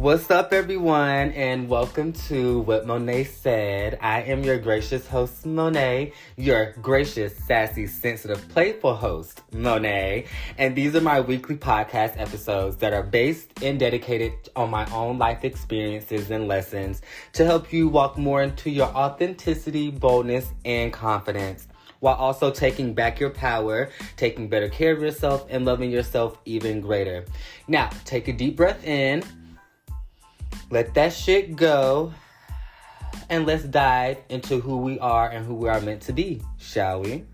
What's up, everyone, and welcome to What Monet Said. I am your gracious host, Monet, your gracious, sassy, sensitive, playful host, Monet, and these are my weekly podcast episodes that are based and dedicated on my own life experiences and lessons to help you walk more into your authenticity, boldness, and confidence while also taking back your power, taking better care of yourself, and loving yourself even greater. Now, take a deep breath in let that shit go. And let's dive into who we are and who we are meant to be, shall we?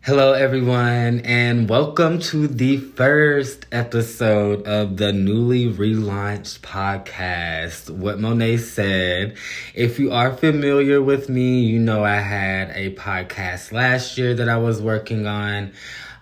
Hello, everyone, and welcome to the first episode of the newly relaunched podcast, What Monet Said. If you are familiar with me, you know I had a podcast last year that I was working on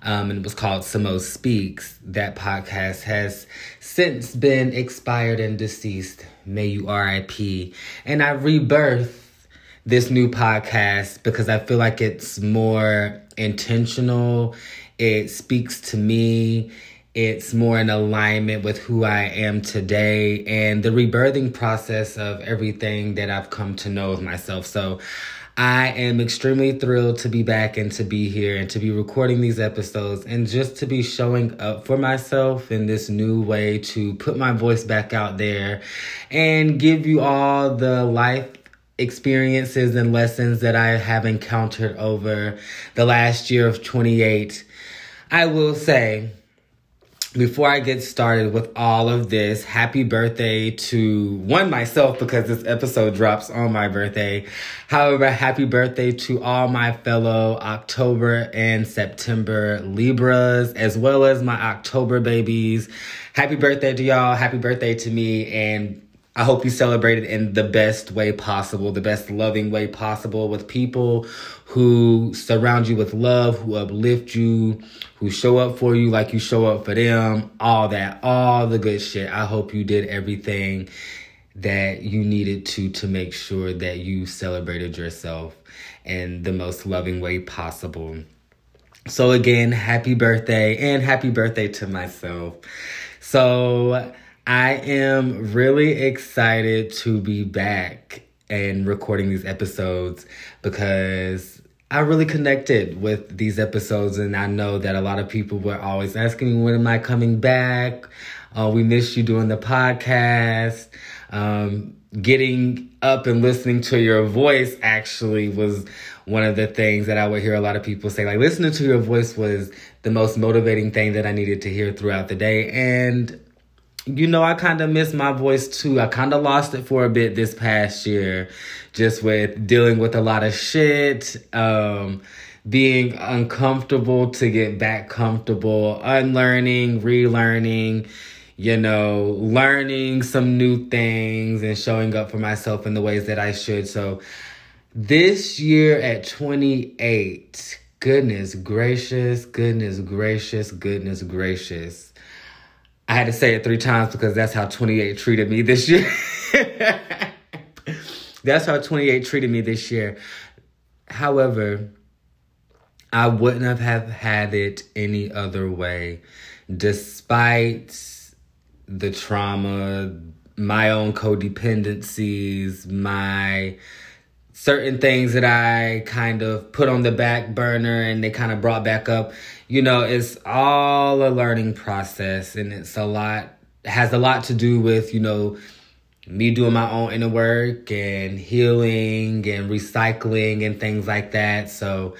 um, and it was called Samo Speaks. That podcast has since been expired and deceased. May you RIP. And I rebirth this new podcast because I feel like it's more intentional. It speaks to me. It's more in alignment with who I am today and the rebirthing process of everything that I've come to know of myself. So I am extremely thrilled to be back and to be here and to be recording these episodes and just to be showing up for myself in this new way to put my voice back out there and give you all the life experiences and lessons that I have encountered over the last year of 28. I will say, before I get started with all of this, happy birthday to one myself because this episode drops on my birthday. However, happy birthday to all my fellow October and September Libras, as well as my October babies. Happy birthday to y'all. Happy birthday to me. And I hope you celebrate it in the best way possible, the best loving way possible with people who surround you with love, who uplift you, who show up for you like you show up for them, all that, all the good shit. I hope you did everything that you needed to to make sure that you celebrated yourself in the most loving way possible. So again, happy birthday and happy birthday to myself. So I am really excited to be back and recording these episodes because I really connected with these episodes, and I know that a lot of people were always asking me, When am I coming back? Uh, we missed you doing the podcast. Um, getting up and listening to your voice actually was one of the things that I would hear a lot of people say. Like, listening to your voice was the most motivating thing that I needed to hear throughout the day. And you know, I kind of miss my voice too. I kind of lost it for a bit this past year, just with dealing with a lot of shit, um, being uncomfortable to get back comfortable, unlearning, relearning, you know, learning some new things and showing up for myself in the ways that I should. So this year at 28, goodness gracious, goodness gracious, goodness gracious I had to say it three times because that's how 28 treated me this year. that's how 28 treated me this year. However, I wouldn't have, had it any other way, despite the trauma, my own codependencies, my certain things that I kind of put on the back burner and they kind of brought back up you know, it's all a learning process and it's a lot, has a lot to do with, you know, me doing my own inner work and healing and recycling and things like that. So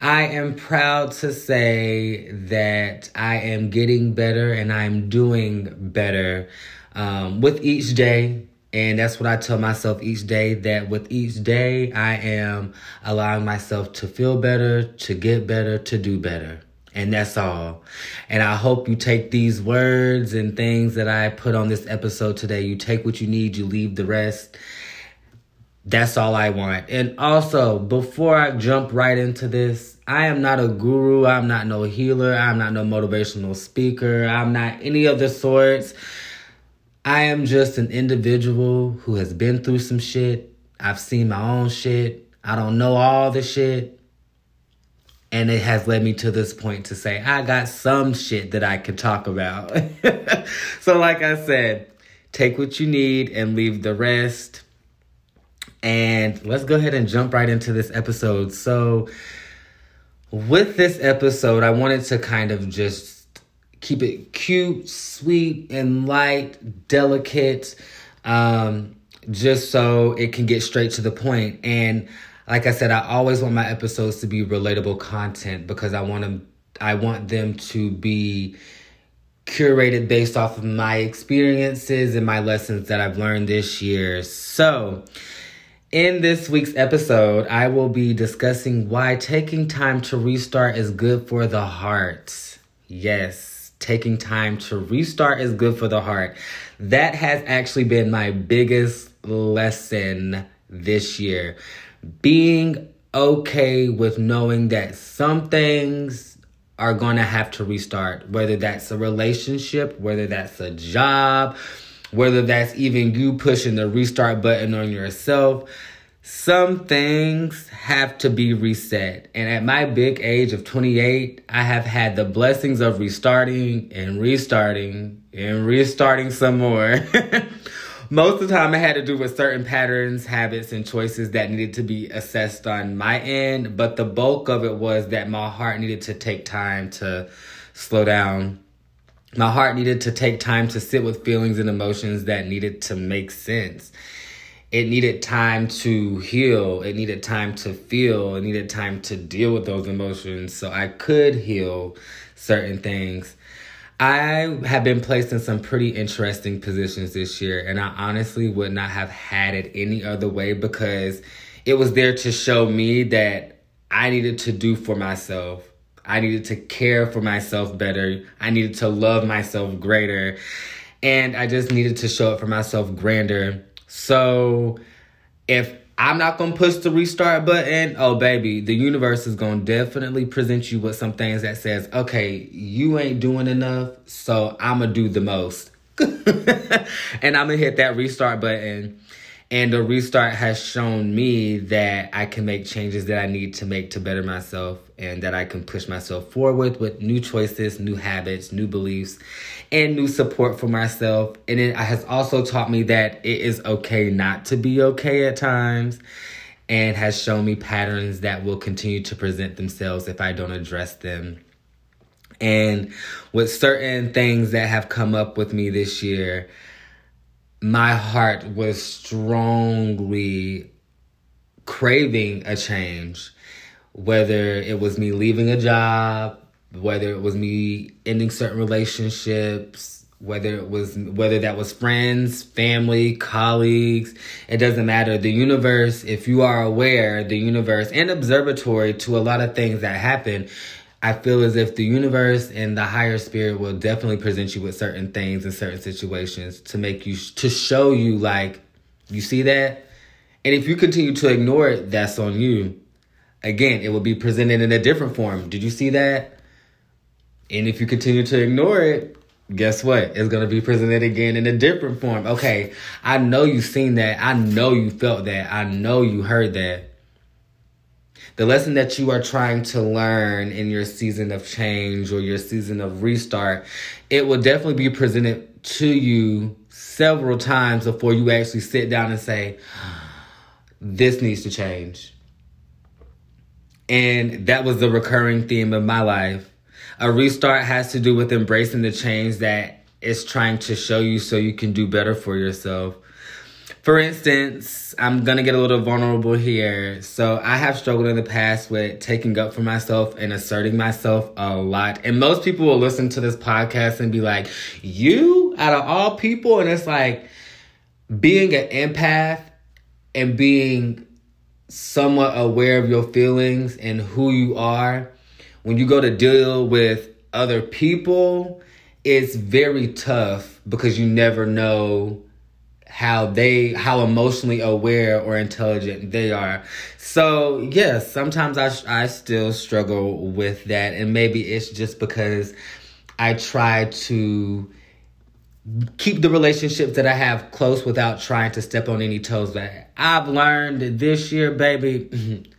I am proud to say that I am getting better and I'm doing better um, with each day. And that's what I tell myself each day that with each day, I am allowing myself to feel better, to get better, to do better. And that's all. And I hope you take these words and things that I put on this episode today. You take what you need, you leave the rest. That's all I want. And also, before I jump right into this, I am not a guru. I'm not no healer. I'm not no motivational speaker. I'm not any of the sorts. I am just an individual who has been through some shit. I've seen my own shit. I don't know all the shit. And it has led me to this point to say, I got some shit that I can talk about. so, like I said, take what you need and leave the rest. And let's go ahead and jump right into this episode. So, with this episode, I wanted to kind of just keep it cute, sweet, and light, delicate, um, just so it can get straight to the point. And like I said, I always want my episodes to be relatable content because I want them I want them to be curated based off of my experiences and my lessons that I've learned this year. So, in this week's episode, I will be discussing why taking time to restart is good for the heart. Yes, taking time to restart is good for the heart. That has actually been my biggest lesson this year being okay with knowing that some things are going to have to restart, whether that's a relationship, whether that's a job, whether that's even you pushing the restart button on yourself. Some things have to be reset. And at my big age of 28, I have had the blessings of restarting and restarting and restarting some more. most of the time it had to do with certain patterns, habits, and choices that needed to be assessed on my end. But the bulk of it was that my heart needed to take time to slow down. My heart needed to take time to sit with feelings and emotions that needed to make sense. It needed time to heal. It needed time to feel. It needed time to deal with those emotions so I could heal certain things. I have been placed in some pretty interesting positions this year, and I honestly would not have had it any other way because it was there to show me that I needed to do for myself. I needed to care for myself better. I needed to love myself greater. And I just needed to show up for myself grander. So if I'm not gonna push the restart button. Oh, baby, the universe is gonna definitely present you with some things that says, okay, you ain't doing enough, so I'm gonna do the most. and I'm gonna hit that restart button and the restart has shown me that I can make changes that I need to make to better myself and that I can push myself forward with new choices, new habits, new beliefs, and new support for myself. And it has also taught me that it is okay not to be okay at times and has shown me patterns that will continue to present themselves if I don't address them. And with certain things that have come up with me this year, my heart was strongly craving a change, whether it was me leaving a job, whether it was me ending certain relationships, whether it was whether that was friends, family, colleagues, it doesn't matter. The universe, if you are aware, the universe and observatory to a lot of things that happen, I feel as if the universe and the higher spirit will definitely present you with certain things in certain situations to make you to show you like you see that? And if you continue to ignore it that's on you. Again it will be presented in a different form. Did you see that and if you continue to ignore it guess what? It's to be presented again in a different form. Okay i know you've seen that. I know you felt that. I know you heard that. The lesson that you are trying to learn in your season of change or your season of restart, it will definitely be presented to you several times before you actually sit down and say, this needs to change. And that was the recurring theme of my life. A restart has to do with embracing the change that it's trying to show you so you can do better for yourself. For instance, I'm gonna get a little vulnerable here. So I have struggled in the past with taking up for myself and asserting myself a lot. And most people will listen to this podcast and be like, You out of all people? And it's like being an empath and being somewhat aware of your feelings and who you are when you go to deal with other people, it's very tough because you never know how they how emotionally aware or intelligent they are. So yes sometimes i i still struggle with that. And maybe it's just because i try to keep the relationships that i have close without trying to step on any toes. But i've learned this year baby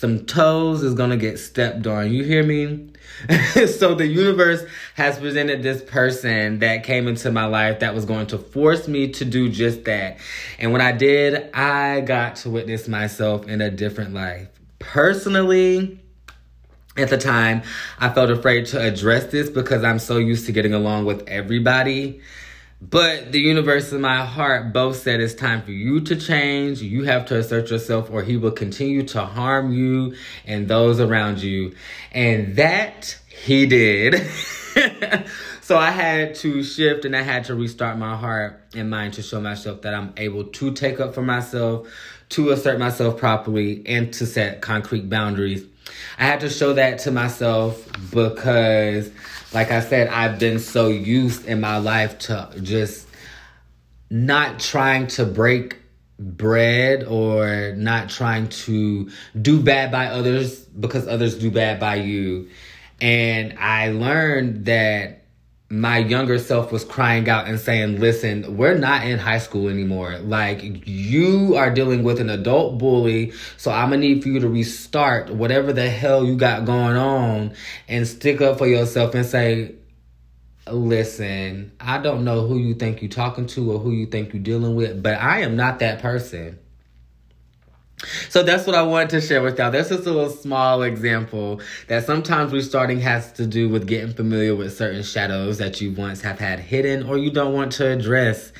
some toes is gonna get stepped on. You hear me? so the universe has presented this person that came into my life that was going to force me to do just that. And when I did, I got to witness myself in a different life. Personally, at the time, I felt afraid to address this because I'm so used to getting along with everybody but the universe and my heart both said it's time for you to change. You have to assert yourself, or he will continue to harm you and those around you. And that he did. so I had to shift and I had to restart my heart and mind to show myself that I'm able to take up for myself, to assert myself properly, and to set concrete boundaries. I had to show that to myself because like I said, I've been so used in my life to just not trying to break bread or not trying to do bad by others because others do bad by you. And I learned that my younger self was crying out and saying, listen, we're not in high school anymore. Like, you are dealing with an adult bully, so I'm gonna need for you to restart whatever the hell you got going on and stick up for yourself and say, listen, I don't know who you think you're talking to or who you think you're dealing with, but I am not that person. So that's what I wanted to share with y'all. That's just a little small example that sometimes restarting has to do with getting familiar with certain shadows that you once have had hidden or you don't want to address.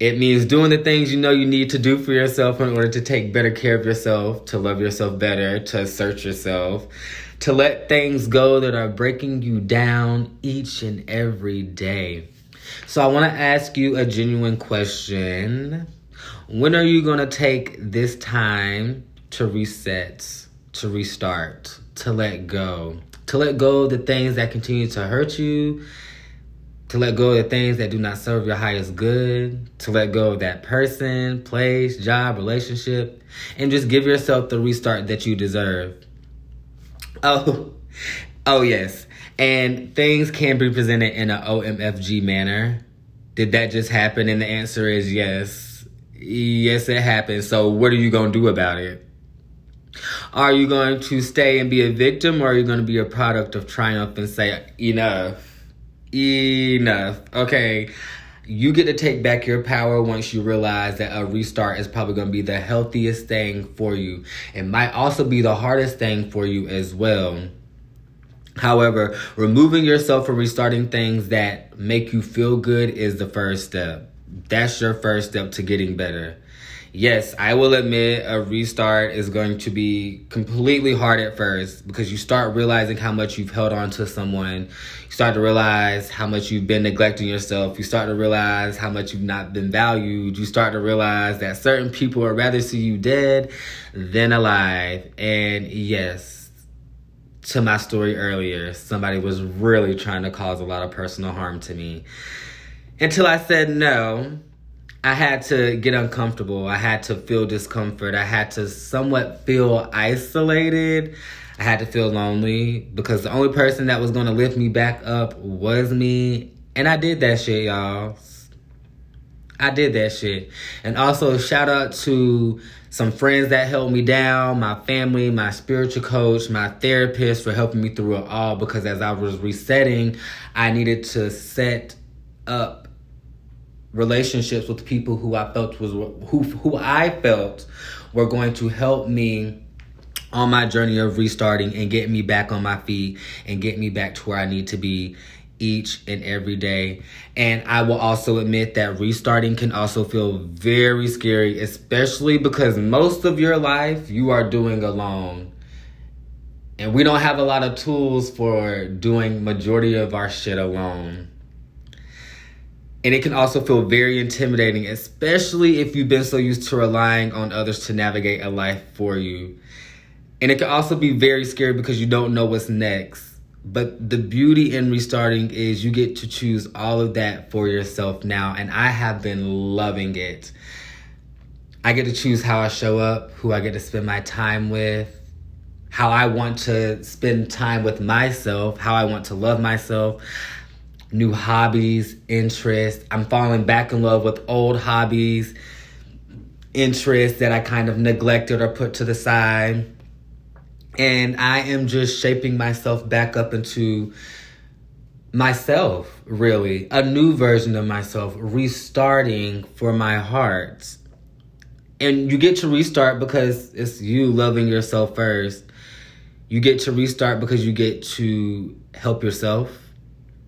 It means doing the things you know you need to do for yourself in order to take better care of yourself, to love yourself better, to assert yourself, to let things go that are breaking you down each and every day. So I want to ask you a genuine question. When are you going to take this time to reset, to restart, to let go? To let go of the things that continue to hurt you, to let go of the things that do not serve your highest good, to let go of that person, place, job, relationship, and just give yourself the restart that you deserve. Oh, oh yes. And things can be presented in an OMFG manner. Did that just happen? And the answer is yes. Yes, it happened. So what are you going to do about it? Are you going to stay and be a victim or are you going to be a product of triumph and say, enough? Enough. Okay. You get to take back your power once you realize that a restart is probably going to be the healthiest thing for you. It might also be the hardest thing for you as well. However, removing yourself from restarting things that make you feel good is the first step that's your first step to getting better. Yes, I will admit a restart is going to be completely hard at first because you start realizing how much you've held on to someone. You start to realize how much you've been neglecting yourself. You start to realize how much you've not been valued. You start to realize that certain people would rather see you dead than alive. And yes, to my story earlier, somebody was really trying to cause a lot of personal harm to me. Until I said no, I had to get uncomfortable. I had to feel discomfort. I had to somewhat feel isolated. I had to feel lonely because the only person that was going to lift me back up was me. And I did that shit, y'all. I did that shit. And also, shout out to some friends that held me down, my family, my spiritual coach, my therapist for helping me through it all because as I was resetting, I needed to set up relationships with people who I felt was who who I felt were going to help me on my journey of restarting and get me back on my feet and get me back to where I need to be each and every day. And I will also admit that restarting can also feel very scary, especially because most of your life you are doing alone. And we don't have a lot of tools for doing majority of our shit alone. And it can also feel very intimidating, especially if you've been so used to relying on others to navigate a life for you. And it can also be very scary because you don't know what's next. But the beauty in restarting is you get to choose all of that for yourself now. And I have been loving it. I get to choose how I show up, who I get to spend my time with, how I want to spend time with myself, how I want to love myself, new hobbies, interests. I'm falling back in love with old hobbies, interests that I kind of neglected or put to the side. And I am just shaping myself back up into myself, really, a new version of myself, restarting for my heart. And you get to restart because it's you loving yourself first. You get to restart because you get to help yourself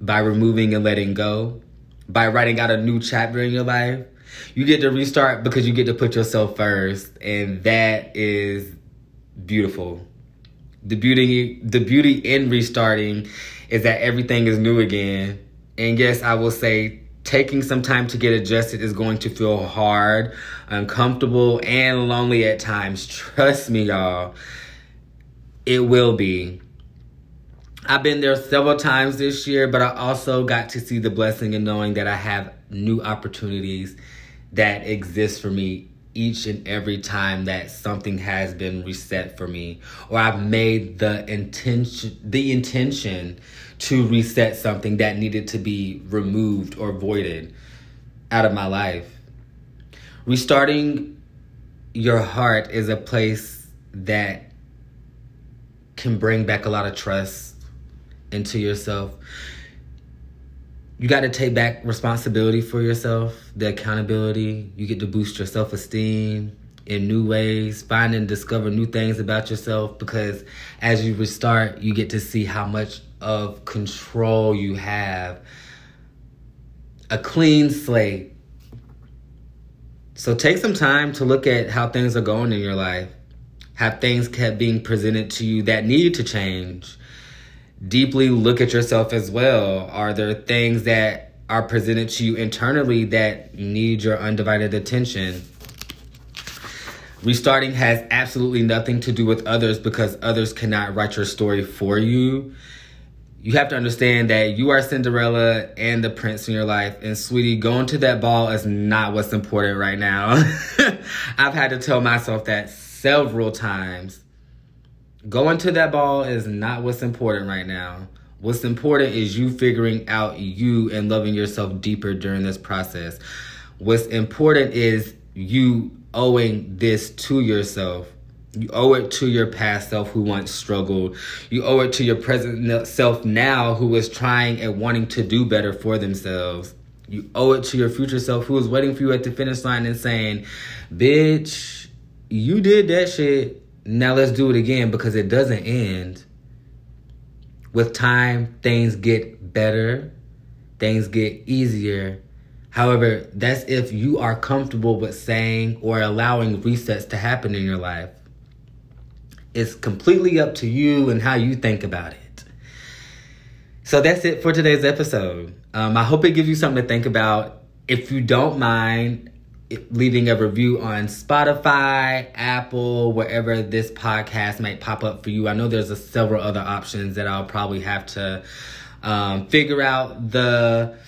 by removing and letting go, by writing out a new chapter in your life. You get to restart because you get to put yourself first, and that is beautiful. The beauty the beauty in restarting is that everything is new again. And yes, I will say taking some time to get adjusted is going to feel hard, uncomfortable, and lonely at times. Trust me, y'all. It will be. I've been there several times this year, but I also got to see the blessing in knowing that I have new opportunities that exist for me each and every time that something has been reset for me or I've made the intention the intention to reset something that needed to be removed or voided out of my life. Restarting your heart is a place that can bring back a lot of trust into yourself. You got to take back responsibility for yourself, the accountability. You get to boost your self esteem in new ways, find and discover new things about yourself because as you restart, you get to see how much of control you have. A clean slate. So take some time to look at how things are going in your life. Have things kept being presented to you that need to change? Deeply look at yourself as well. Are there things that are presented to you internally that need your undivided attention? Restarting has absolutely nothing to do with others because others cannot write your story for you. You have to understand that you are Cinderella and the prince in your life. And sweetie, going to that ball is not what's important right now. I've had to tell myself that several times. Going to that ball is not what's important right now. What's important is you figuring out you and loving yourself deeper during this process. What's important is you owing this to yourself. You owe it to your past self who once struggled. You owe it to your present self now who is trying and wanting to do better for themselves. You owe it to your future self who is waiting for you at the finish line and saying, Bitch, you did that shit. Now let's do it again because it doesn't end. With time, things get better, things get easier. However, that's if you are comfortable with saying or allowing resets to happen in your life. It's completely up to you and how you think about it. So that's it for today's episode. Um, I hope it gives you something to think about. If you don't mind, leaving a review on Spotify, Apple, wherever this podcast might pop up for you. I know there's a, several other options that I'll probably have to um, figure out the,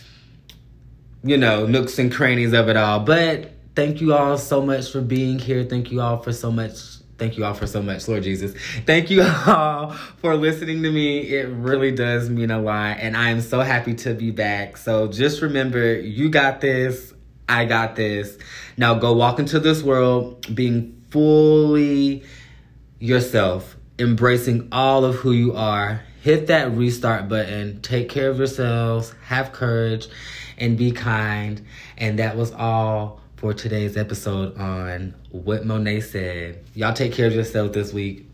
you know, nooks and crannies of it all. But thank you all so much for being here. Thank you all for so much. Thank you all for so much, Lord Jesus. Thank you all for listening to me. It really does mean a lot. And I am so happy to be back. So just remember, you got this. I got this. Now go walk into this world being fully yourself, embracing all of who you are. Hit that restart button. Take care of yourselves. Have courage and be kind. And that was all for today's episode on What Monet Said. Y'all take care of yourself this week.